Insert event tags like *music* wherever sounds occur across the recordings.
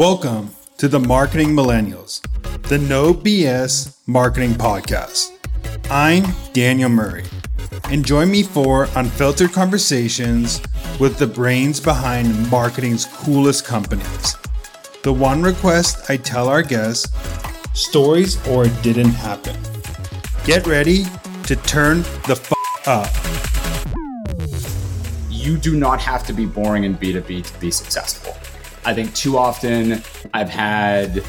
Welcome to the Marketing Millennials, the No BS Marketing Podcast. I'm Daniel Murray, and join me for unfiltered conversations with the brains behind marketing's coolest companies. The one request I tell our guests stories or it didn't happen. Get ready to turn the f up. You do not have to be boring in B2B to be successful. I think too often I've had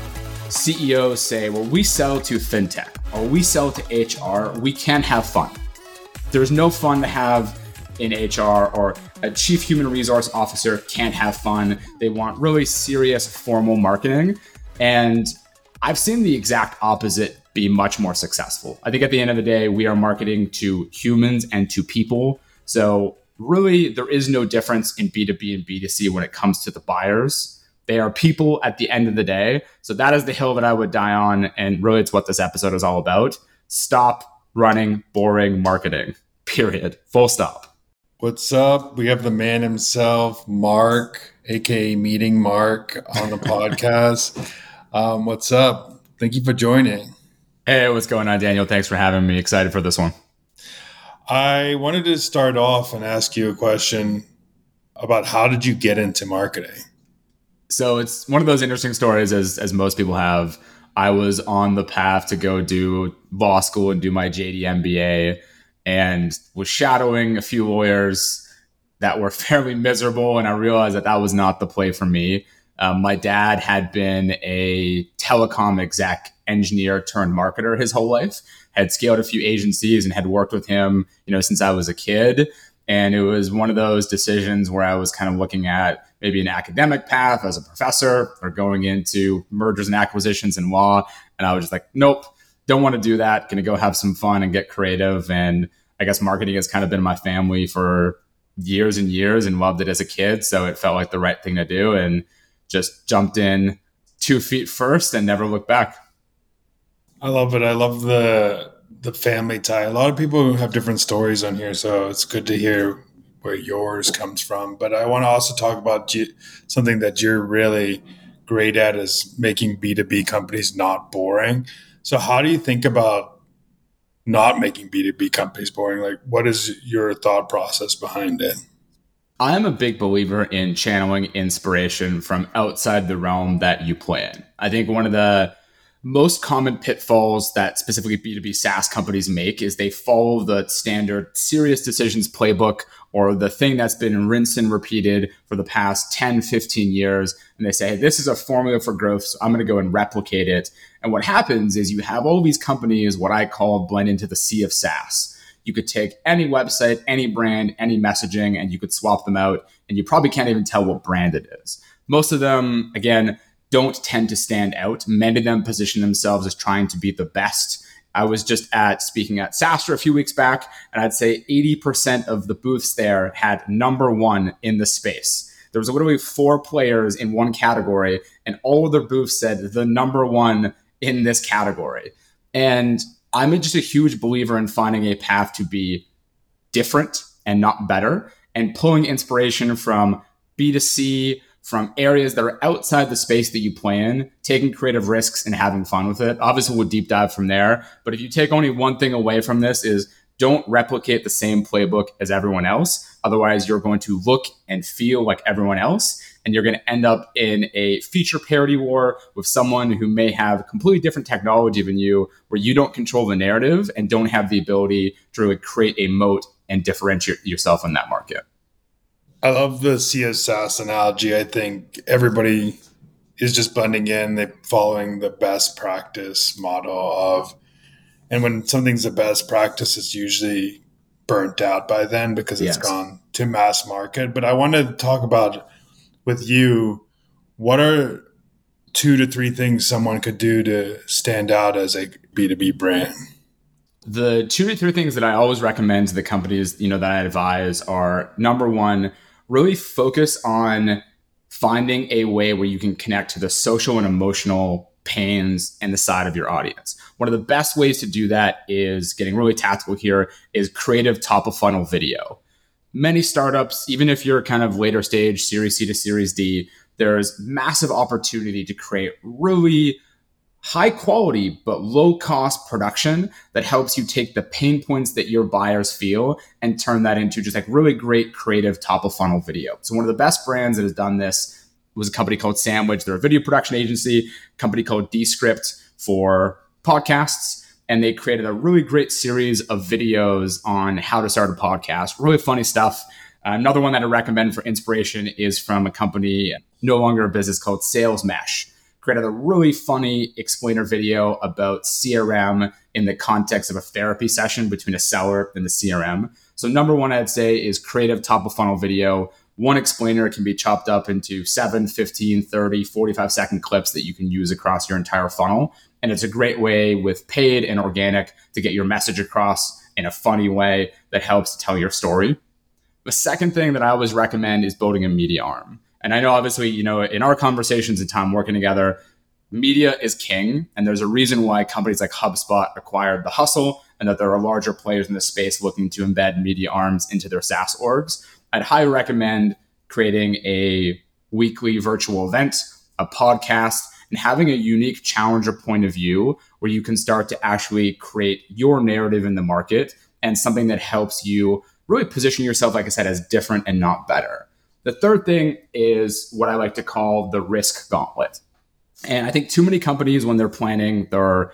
CEOs say, well, we sell to fintech or we sell to HR, we can't have fun. There's no fun to have in HR or a chief human resource officer can't have fun. They want really serious formal marketing. And I've seen the exact opposite be much more successful. I think at the end of the day, we are marketing to humans and to people. So really there is no difference in B2B and B2C when it comes to the buyers. They are people at the end of the day. So that is the hill that I would die on. And really, it's what this episode is all about. Stop running boring marketing, period. Full stop. What's up? We have the man himself, Mark, aka Meeting Mark, on the *laughs* podcast. Um, what's up? Thank you for joining. Hey, what's going on, Daniel? Thanks for having me. Excited for this one. I wanted to start off and ask you a question about how did you get into marketing? So it's one of those interesting stories, as as most people have. I was on the path to go do law school and do my JD MBA, and was shadowing a few lawyers that were *laughs* fairly miserable, and I realized that that was not the play for me. Um, my dad had been a telecom exec engineer turned marketer his whole life, had scaled a few agencies and had worked with him, you know, since I was a kid. And it was one of those decisions where I was kind of looking at maybe an academic path as a professor or going into mergers and acquisitions in law. And I was just like, nope, don't want to do that. Going to go have some fun and get creative. And I guess marketing has kind of been my family for years and years and loved it as a kid. So it felt like the right thing to do and just jumped in two feet first and never looked back. I love it. I love the the family tie. A lot of people have different stories on here, so it's good to hear where yours comes from. But I want to also talk about something that you're really great at is making B2B companies not boring. So how do you think about not making B2B companies boring? Like what is your thought process behind it? I'm a big believer in channeling inspiration from outside the realm that you play in. I think one of the most common pitfalls that specifically B2B SaaS companies make is they follow the standard SiriusDecisions playbook or the thing that's been rinsed and repeated for the past 10, 15 years. And they say, hey, this is a formula for growth. So I'm going to go and replicate it. And what happens is you have all these companies, what I call blend into the sea of SaaS. You could take any website, any brand, any messaging, and you could swap them out. And you probably can't even tell what brand it is. Most of them, again, don't tend to stand out. Many of them position themselves as trying to be the best. I was just at speaking at SaaStr a few weeks back, and I'd say 80% of the booths there had number one in the space. There was literally four players in one category, and all of their booths said the number one in this category. And I'm just a huge believer in finding a path to be different and not better, and pulling inspiration from B2C, from areas that are outside the space that you play in, taking creative risks and having fun with it. Obviously, we'll deep dive from there. But if you take only one thing away from this is don't replicate the same playbook as everyone else. Otherwise, you're going to look and feel like everyone else. And you're going to end up in a feature parity war with someone who may have completely different technology than you, where you don't control the narrative and don't have the ability to really create a moat and differentiate yourself in that market. I love the CSS analogy. I think everybody is just blending in, They're following the best practice model of, and when something's the best practice, it's usually burnt out by then because it's yes. gone to mass market. But I want to talk about with you, what are two to three things someone could do to stand out as a B2B brand? The two to three things that I always recommend to the companies, you know, that I advise are number one, really focus on finding a way where you can connect to the social and emotional pains and the side of your audience. One of the best ways to do that is getting really tactical here is creative top of funnel video. Many startups, even if you're kind of later stage, series C to series D, there's massive opportunity to create really high quality but low cost production that helps you take the pain points that your buyers feel and turn that into just like really great creative top of funnel video. So one of the best brands that has done this was a company called Sandwich. They're a video production agency, company called Descript for podcasts. And they created a really great series of videos on how to start a podcast. Really funny stuff. Another one that I recommend for inspiration is from a company no longer a business called Sales Mesh created a really funny explainer video about CRM in the context of a therapy session between a seller and the CRM. So, number one, I'd say is creative top of funnel video. One explainer can be chopped up into 7, 15, 30, 45 second clips that you can use across your entire funnel. And it's a great way with paid and organic to get your message across in a funny way that helps tell your story. The second thing that I always recommend is building a media arm. And I know, obviously, you know, in our conversations and time working together, media is king. And there's a reason why companies like HubSpot acquired The Hustle and that there are larger players in the space looking to embed media arms into their SaaS orgs. I'd highly recommend creating a weekly virtual event, a podcast, and having a unique challenger point of view where you can start to actually create your narrative in the market and something that helps you really position yourself, like I said, as different and not better. The third thing is what I like to call the risk gauntlet. And I think too many companies, when they're planning, they're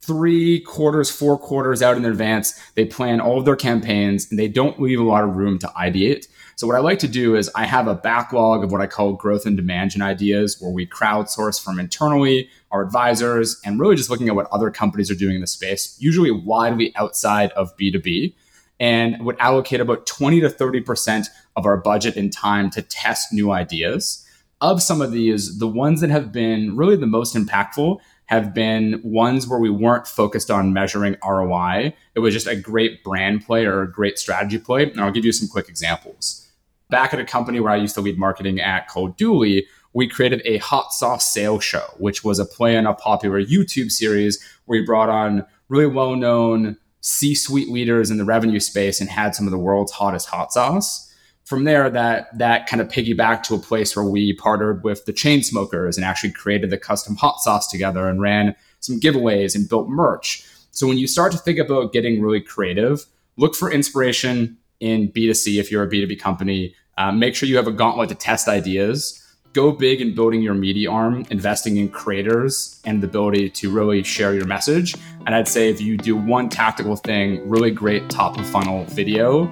three quarters, four quarters out in advance. They plan all of their campaigns and they don't leave a lot of room to ideate. So, what I like to do is I have a backlog of what I call growth and demand gen ideas where we crowdsource from internally, our advisors, and really just looking at what other companies are doing in the space, usually widely outside of B2B and would allocate about 20 to 30% of our budget and time to test new ideas. Of some of these, the ones that have been really the most impactful have been ones where we weren't focused on measuring ROI. It was just a great brand play or a great strategy play. And I'll give you some quick examples. Back at a company where I used to lead marketing at called Dooly, we created a hot sauce sales show, which was a play on a popular YouTube series where we brought on really well known C-suite leaders in the revenue space and had some of the world's hottest hot sauce. From there, that that kind of piggybacked to a place where we partnered with the Chainsmokers and actually created the custom hot sauce together and ran some giveaways and built merch. So when you start to think about getting really creative, look for inspiration in B2C if you're a B2B company. Uh, make sure you have a gauntlet to test ideas go big in building your media arm, investing in creators and the ability to really share your message. And I'd say if you do one tactical thing, really great top of funnel video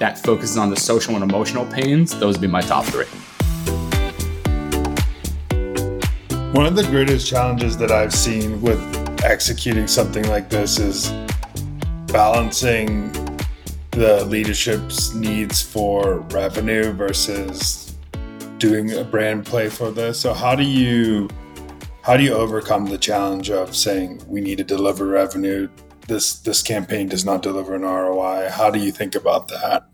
that focuses on the social and emotional pains, those would be my top three. One of the greatest challenges that I've seen with executing something like this is balancing the leadership's needs for revenue versus doing a brand play for this. So how do you how do you overcome the challenge of saying we need to deliver revenue? This this campaign does not deliver an ROI. How do you think about that?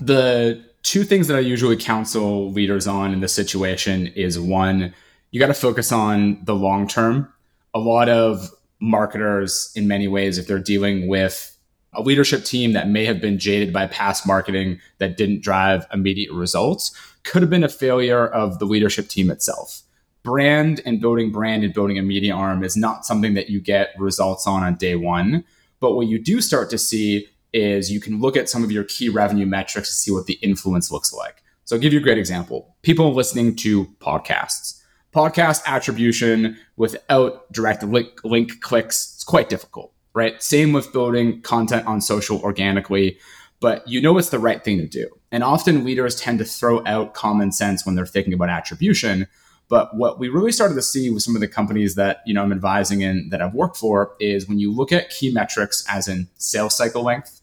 The two things that I usually counsel leaders on in this situation is one, you got to focus on the long term. A lot of marketers, in many ways, if they're dealing with a leadership team that may have been jaded by past marketing that didn't drive immediate results, could have been a failure of the leadership team itself. Brand and building brand and building a media arm is not something that you get results on on day one. But what you do start to see is you can look at some of your key revenue metrics to see what the influence looks like. So I'll give you a great example. People listening to podcasts. Podcast attribution without direct link, link clicks, it's quite difficult, right? Same with building content on social organically but you know it's the right thing to do. And often leaders tend to throw out common sense when they're thinking about attribution. But what we really started to see with some of the companies that you know I'm advising in that I've worked for is when you look at key metrics as in sales cycle length,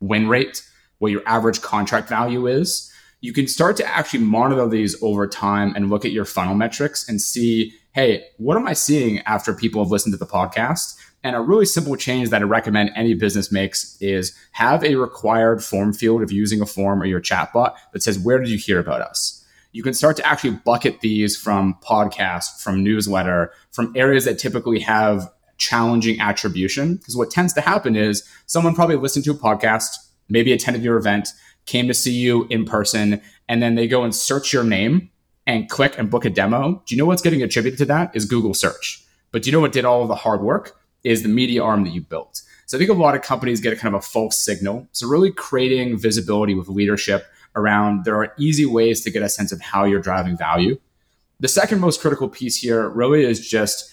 win rate, what your average contract value is, you can start to actually monitor these over time and look at your funnel metrics and see, hey, what am I seeing after people have listened to the podcast? And a really simple change that I recommend any business makes is have a required form field of using a form or your chatbot that says, Where did you hear about us? You can start to actually bucket these from podcast, from newsletter, from areas that typically have challenging attribution. Because what tends to happen is someone probably listened to a podcast, maybe attended your event, came to see you in person, and then they go and search your name and click and book a demo, do you know what's getting attributed to that? Is Google search. But do you know what did all of the hard work? Is the media arm that you built. So I think a lot of companies get a kind of a false signal. So really creating visibility with leadership around there are easy ways to get a sense of how you're driving value. The second most critical piece here really is just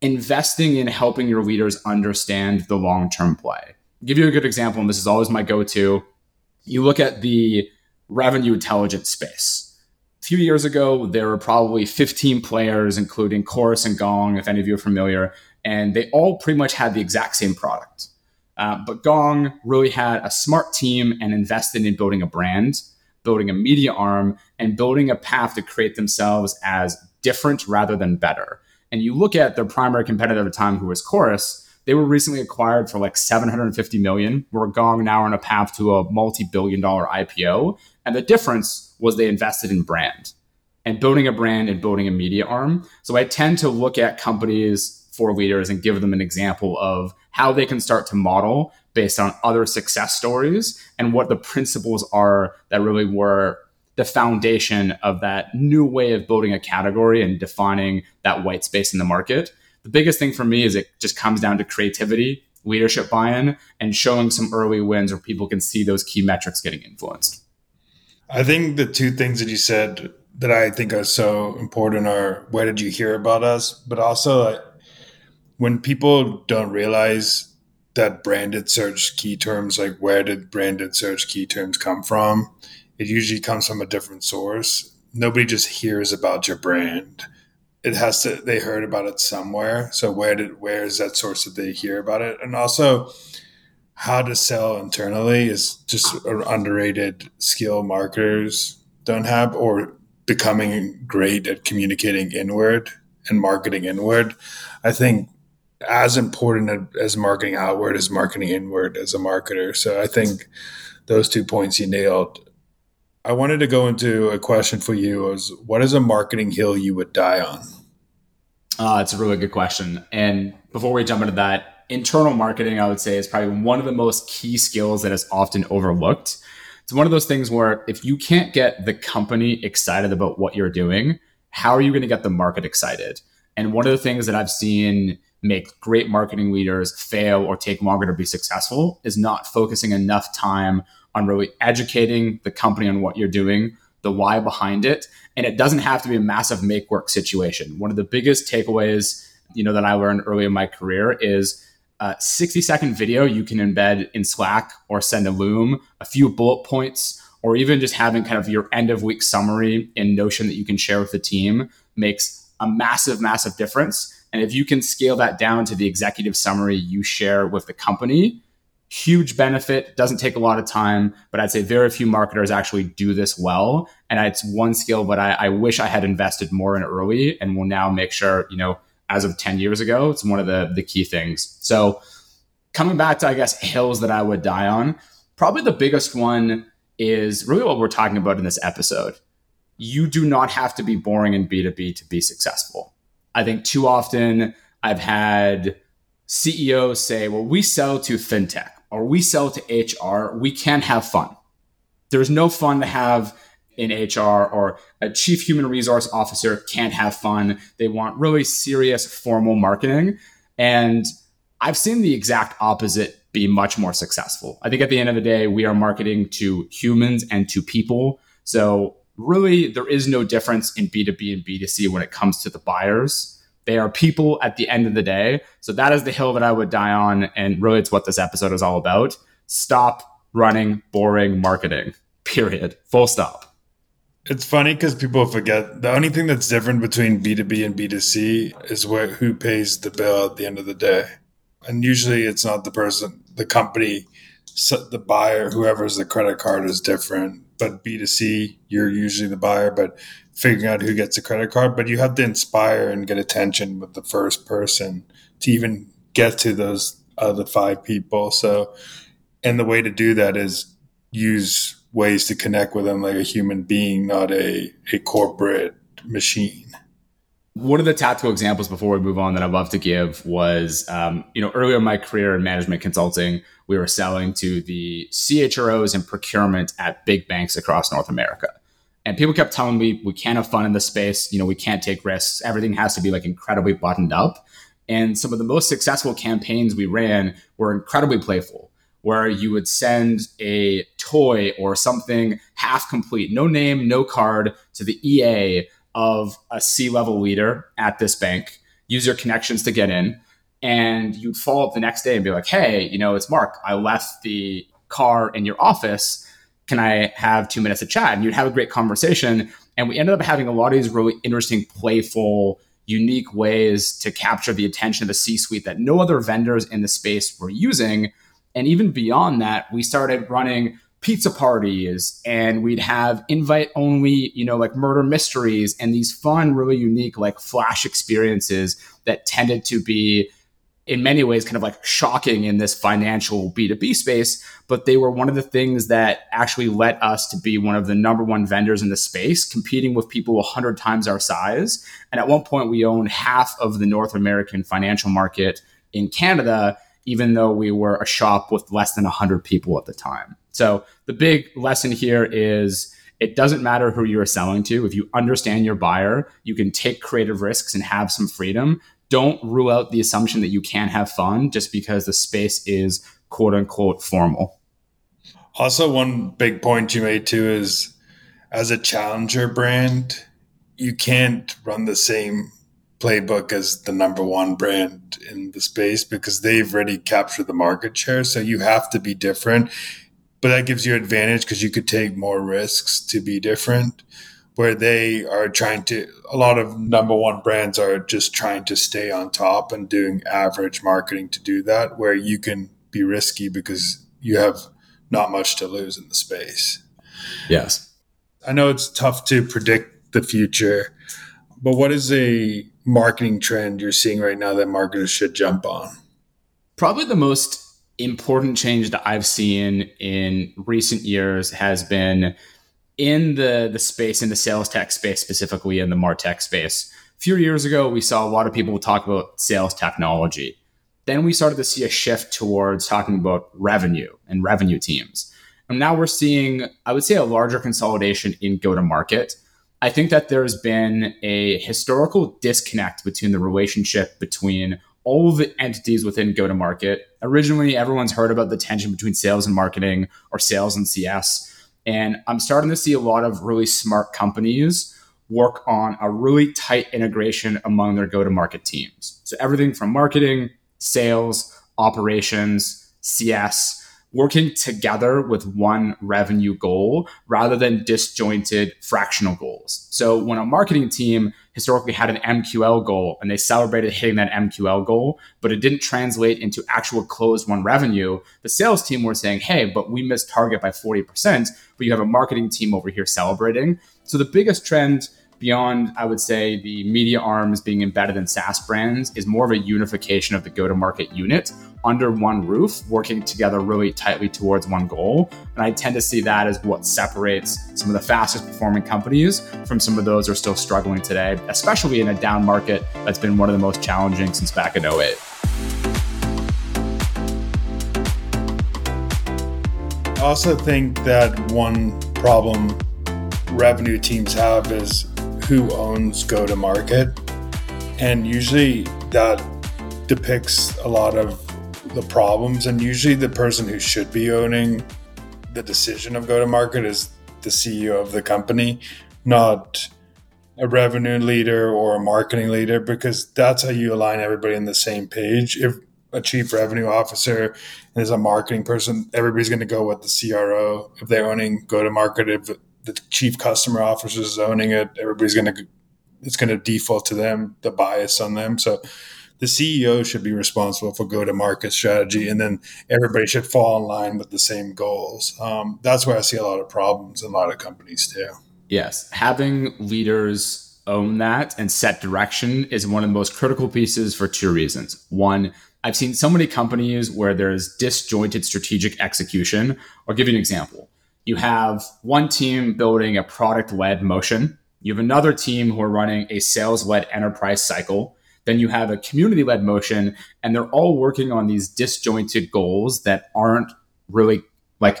investing in helping your leaders understand the long-term play. I'll give you a good example, and this is always my go-to. You look at the revenue intelligence space. A few years ago, there were probably 15 players, including Chorus and Gong, if any of you are familiar, and they all pretty much had the exact same product. Uh, but Gong really had a smart team and invested in building a brand, building a media arm, and building a path to create themselves as different rather than better. And you look at their primary competitor at the time, who was Chorus, they were recently acquired for like 750 million. We're Gong now on a path to a multi-billion dollar IPO. And the difference was they invested in brand and building a brand and building a media arm. So I tend to look at companies for leaders and give them an example of how they can start to model based on other success stories and what the principles are that really were the foundation of that new way of building a category and defining that white space in the market. The biggest thing for me is it just comes down to creativity, leadership buy in, and showing some early wins where people can see those key metrics getting influenced. I think the two things that you said that I think are so important are where did you hear about us, but also when people don't realize that branded search key terms, like where did branded search key terms come from? It usually comes from a different source. Nobody just hears about your brand. It has to. They heard about it somewhere. So where did where is that source that they hear about it? And also, how to sell internally is just an underrated skill marketers don't have, or becoming great at communicating inward and marketing inward. I think as important as marketing outward as marketing inward as a marketer. So I think those two points you nailed. I wanted to go into a question for you was what is a marketing hill you would die on? Uh, it's a really good question. And before we jump into that, internal marketing, I would say, is probably one of the most key skills that is often overlooked. It's one of those things where if you can't get the company excited about what you're doing, how are you going to get the market excited? And one of the things that I've seen make great marketing leaders fail or take longer to be successful is not focusing enough time on really educating the company on what you're doing, the why behind it. And it doesn't have to be a massive make work situation. One of the biggest takeaways, you know, that I learned early in my career is a 60 second video you can embed in Slack or send a Loom, a few bullet points, or even just having kind of your end of week summary in Notion that you can share with the team makes a massive, massive difference and if you can scale that down to the executive summary you share with the company, huge benefit. Doesn't take a lot of time, but I'd say very few marketers actually do this well. And it's one skill, but I, I wish I had invested more in early and will now make sure, you know, as of 10 years ago, it's one of the, the key things. So coming back to, I guess, hills that I would die on, probably the biggest one is really what we're talking about in this episode. You do not have to be boring in B2B to be successful. I think too often I've had CEOs say, well, we sell to fintech or we sell to HR. We can't have fun. There's no fun to have in HR or a chief human resource officer can't have fun. They want really serious formal marketing. And I've seen the exact opposite be much more successful. I think at the end of the day, we are marketing to humans and to people. So really there is no difference in B2B and B2C when it comes to the buyers. They are people at the end of the day. So that is the hill that I would die on. And really, it's what this episode is all about. Stop running boring marketing, period. Full stop. It's funny because people forget the only thing that's different between B2B and B2C is where, who pays the bill at the end of the day. And usually it's not the person, the company, the buyer, whoever's the credit card is different but B2C, you're usually the buyer, but figuring out who gets a credit card. But you have to inspire and get attention with the first person to even get to those other five people. So, and the way to do that is use ways to connect with them like a human being, not a, a corporate machine. One of the tactical examples before we move on that I'd love to give was, um, you know, earlier in my career in management consulting, we were selling to the CHROs and procurement at big banks across North America. And people kept telling me we can't have fun in this space. You know, we can't take risks. Everything has to be like incredibly buttoned up. And some of the most successful campaigns we ran were incredibly playful, where you would send a toy or something half complete, no name, no card, to the EA of a C level leader at this bank, use your connections to get in. And you'd follow up the next day and be like, hey, you know, it's Mark. I left the car in your office. Can I have two minutes to chat? And you'd have a great conversation. And we ended up having a lot of these really interesting, playful, unique ways to capture the attention of the C suite that no other vendors in the space were using. And even beyond that, we started running pizza parties and we'd have invite only, you know, like murder mysteries and these fun, really unique, like flash experiences that tended to be in many ways kind of like shocking in this financial B2B space, but they were one of the things that actually let us to be one of the number one vendors in the space, competing with people 100 times our size. And at one point, we owned half of the North American financial market in Canada, even though we were a shop with less than 100 people at the time. So the big lesson here is it doesn't matter who you're selling to. If you understand your buyer, you can take creative risks and have some freedom don't rule out the assumption that you can have fun just because the space is quote unquote formal. Also, one big point you made too is as a challenger brand, you can't run the same playbook as the number one brand in the space because they've already captured the market share. So you have to be different. But that gives you advantage because you could take more risks to be different where they are trying to a lot of number one brands are just trying to stay on top and doing average marketing to do that where you can be risky because you have not much to lose in the space. Yes. I know it's tough to predict the future but what is a marketing trend you're seeing right now that marketers should jump on? Probably the most important change that i've seen in recent years has been in the the space in the sales tech space specifically in the martech space. A few years ago we saw a lot of people talk about sales technology. Then we started to see a shift towards talking about revenue and revenue teams. And now we're seeing i would say a larger consolidation in go to market i think that there's been a historical disconnect between the relationship between all the entities within go to market originally everyone's heard about the tension between sales and marketing or sales and cs and I'm starting to see a lot of really smart companies work on a really tight integration among their go to market teams. So everything from marketing, sales, operations, CS, working together with one revenue goal rather than disjointed fractional goals. So when a marketing team historically had an MQL goal and they celebrated hitting that MQL goal, but it didn't translate into actual closed won revenue, the sales team were saying, hey, but we missed target by 40%, but you have a marketing team over here celebrating. So the biggest trend beyond, I would say, the media arms being embedded in SaaS brands is more of a unification of the go to market unit under one roof, working together really tightly towards one goal. And I tend to see that as what separates some of the fastest performing companies from some of those who are still struggling today, especially in a down market that's been one of the most challenging since back in 08. I also think that one problem revenue teams have is who owns go to market. And usually that depicts a lot of the problems. And usually the person who should be owning the decision of go to market is the CEO of the company, not a revenue leader or a marketing leader, because that's how you align everybody on the same page. If a chief revenue officer is a marketing person, everybody's going to go with the CRO. If they're owning go to market, if the chief customer officer is owning it, everybody's going to it's going to default to them, the bias on them. So the CEO should be responsible for go to market strategy, and then everybody should fall in line with the same goals. Um, that's where I see a lot of problems in a lot of companies too. Yes, having leaders own that and set direction is one of the most critical pieces for two reasons. One, I've seen so many companies where there's disjointed strategic execution. I'll give you an example you have one team building a product led motion. You have another team who are running a sales led enterprise cycle. Then you have a community led motion, and they're all working on these disjointed goals that aren't really like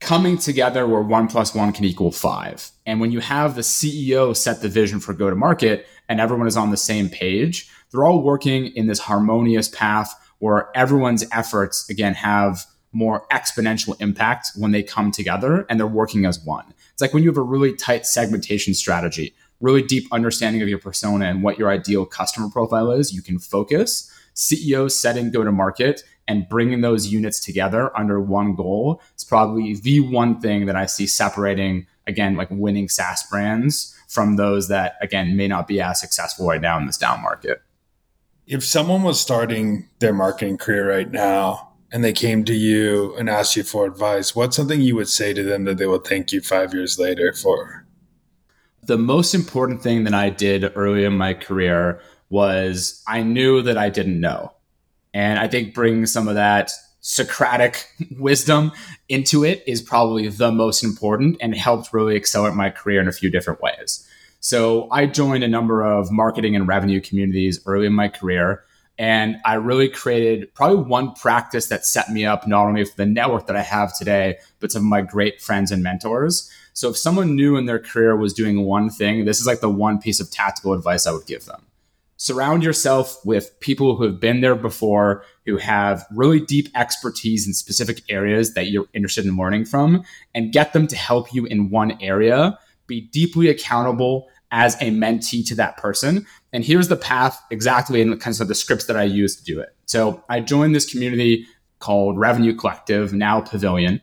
coming together where one plus one can equal five. And when you have the CEO set the vision for go to market and everyone is on the same page, they're all working in this harmonious path where everyone's efforts, again, have more exponential impact when they come together and they're working as one. It's like when you have a really tight segmentation strategy, really deep understanding of your persona and what your ideal customer profile is, you can focus. CEOs setting go to market and bringing those units together under one goal is probably the one thing that I see separating, again, like winning SaaS brands from those that, again, may not be as successful right now in this down market. If someone was starting their marketing career right now, and they came to you and asked you for advice, what's something you would say to them that they will thank you five years later for? The most important thing that I did early in my career was I knew that I didn't know. And I think bringing some of that Socratic *laughs* wisdom into it is probably the most important and helped really accelerate my career in a few different ways. So I joined a number of marketing and revenue communities early in my career. And I really created probably one practice that set me up not only for the network that I have today, but some of my great friends and mentors. So if someone new in their career was doing one thing, this is like the one piece of tactical advice I would give them. Surround yourself with people who have been there before, who have really deep expertise in specific areas that you're interested in learning from, and get them to help you in one area. Be deeply accountable as a mentee to that person. And here's the path exactly in kind of the scripts that I use to do it. So I joined this community called Revenue Collective, now Pavilion.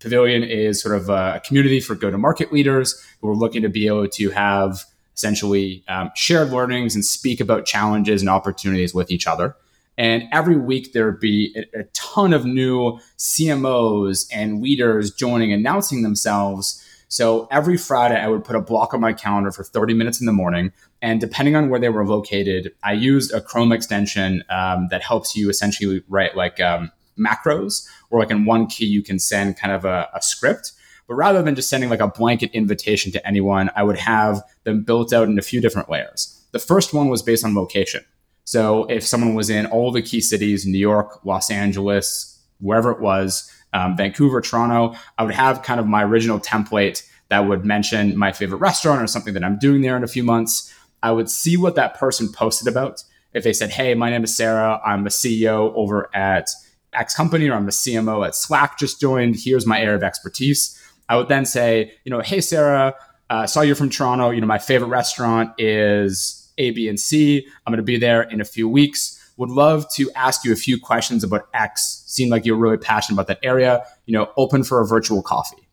Pavilion is sort of a community for go to market leaders who are looking to be able to have essentially um, shared learnings and speak about challenges and opportunities with each other. And every week there would be a, a ton of new CMOs and leaders joining, announcing themselves so every Friday, I would put a block on my calendar for 30 minutes in the morning. And depending on where they were located, I used a Chrome extension um, that helps you essentially write like um, macros, or like in one key, you can send kind of a, a script. But rather than just sending like a blanket invitation to anyone, I would have them built out in a few different layers. The first one was based on location. So if someone was in all the key cities, New York, Los Angeles, wherever it was, um, Vancouver, Toronto, I would have kind of my original template that would mention my favorite restaurant or something that I'm doing there in a few months. I would see what that person posted about. If they said, Hey, my name is Sarah, I'm a CEO over at X company, or I'm a CMO at Slack, just joined, here's my area of expertise. I would then say, you know, Hey, Sarah, uh, saw you're from Toronto. You know, my favorite restaurant is A, B, and C. I'm going to be there in a few weeks would love to ask you a few questions about X. Seemed like you're really passionate about that area. You know, open for a virtual coffee.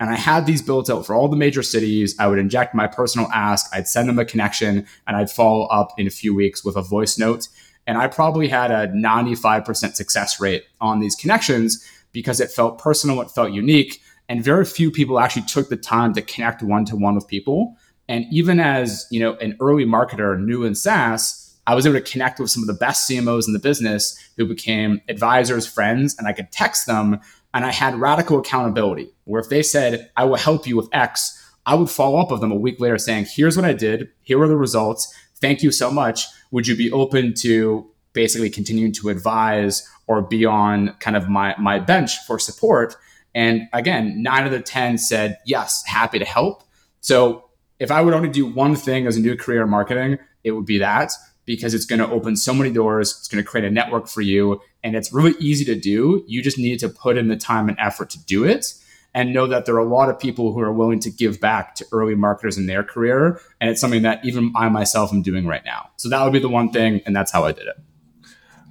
And I had these built out for all the major cities. I would inject my personal ask, I'd send them a connection, and I'd follow up in a few weeks with a voice note. And I probably had a 95% success rate on these connections because it felt personal, it felt unique. And very few people actually took the time to connect one to one with people. And even as, you know, an early marketer new in SaaS, I was able to connect with some of the best CMOs in the business who became advisors, friends, and I could text them. And I had radical accountability where if they said, I will help you with X, I would follow up with them a week later saying, here's what I did. Here are the results. Thank you so much. Would you be open to basically continuing to advise or be on kind of my, my bench for support? And again, nine of the 10 said, yes, happy to help. So if I would only do one thing as a new career in marketing, it would be that because it's going to open so many doors. It's going to create a network for you. And it's really easy to do. You just need to put in the time and effort to do it and know that there are a lot of people who are willing to give back to early marketers in their career. And it's something that even I myself am doing right now. So that would be the one thing. And that's how I did it.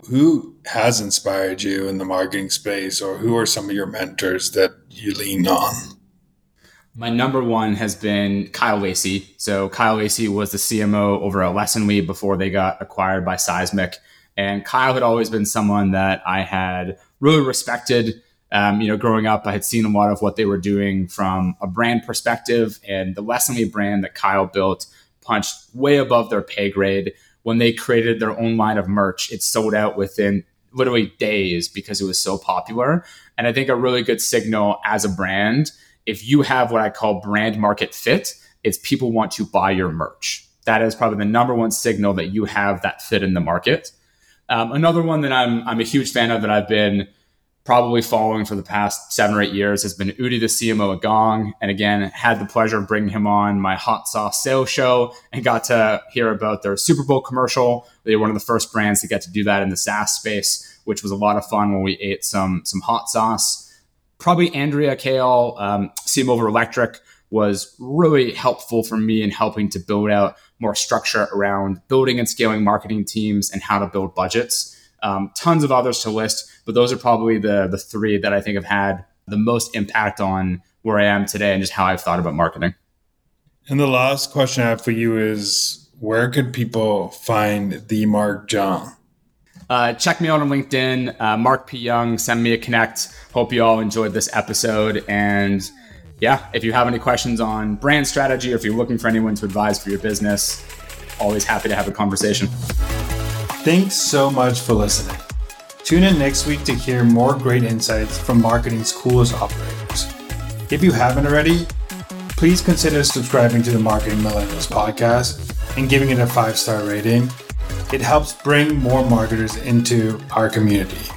Who has inspired you in the marketing space, or who are some of your mentors that you lean on? My number one has been Kyle Lacey. So Kyle Lacey was the CMO over at Lessonly before they got acquired by Seismic. And Kyle had always been someone that I had really respected. Um, you know, growing up, I had seen a lot of what they were doing from a brand perspective, and the Lessonly brand that Kyle built punched way above their pay grade. When they created their own line of merch, it sold out within literally days because it was so popular. And I think a really good signal as a brand if you have what I call brand market fit, it's people want to buy your merch. That is probably the number one signal that you have that fit in the market. Um, another one that I'm I'm a huge fan of that I've been probably following for the past seven or eight years has been Udi, the CMO at Gong. And again, had the pleasure of bringing him on my hot sauce sales show and got to hear about their Super Bowl commercial. They were one of the first brands to get to do that in the SaaS space, which was a lot of fun when we ate some, some hot sauce. Probably Andrea Kale, um, CMO over Electric, was really helpful for me in helping to build out more structure around building and scaling marketing teams and how to build budgets. Um, tons of others to list, but those are probably the the three that I think have had the most impact on where I am today and just how I've thought about marketing. And the last question I have for you is where could people find the Mark Jung? Uh, check me out on LinkedIn, uh, Mark P. Jung. Send me a connect. Hope you all enjoyed this episode. And yeah, if you have any questions on brand strategy or if you're looking for anyone to advise for your business, always happy to have a conversation. Thanks so much for listening. Tune in next week to hear more great insights from marketing's coolest operators. If you haven't already, please consider subscribing to the Marketing Millennials podcast and giving it a five star rating. It helps bring more marketers into our community.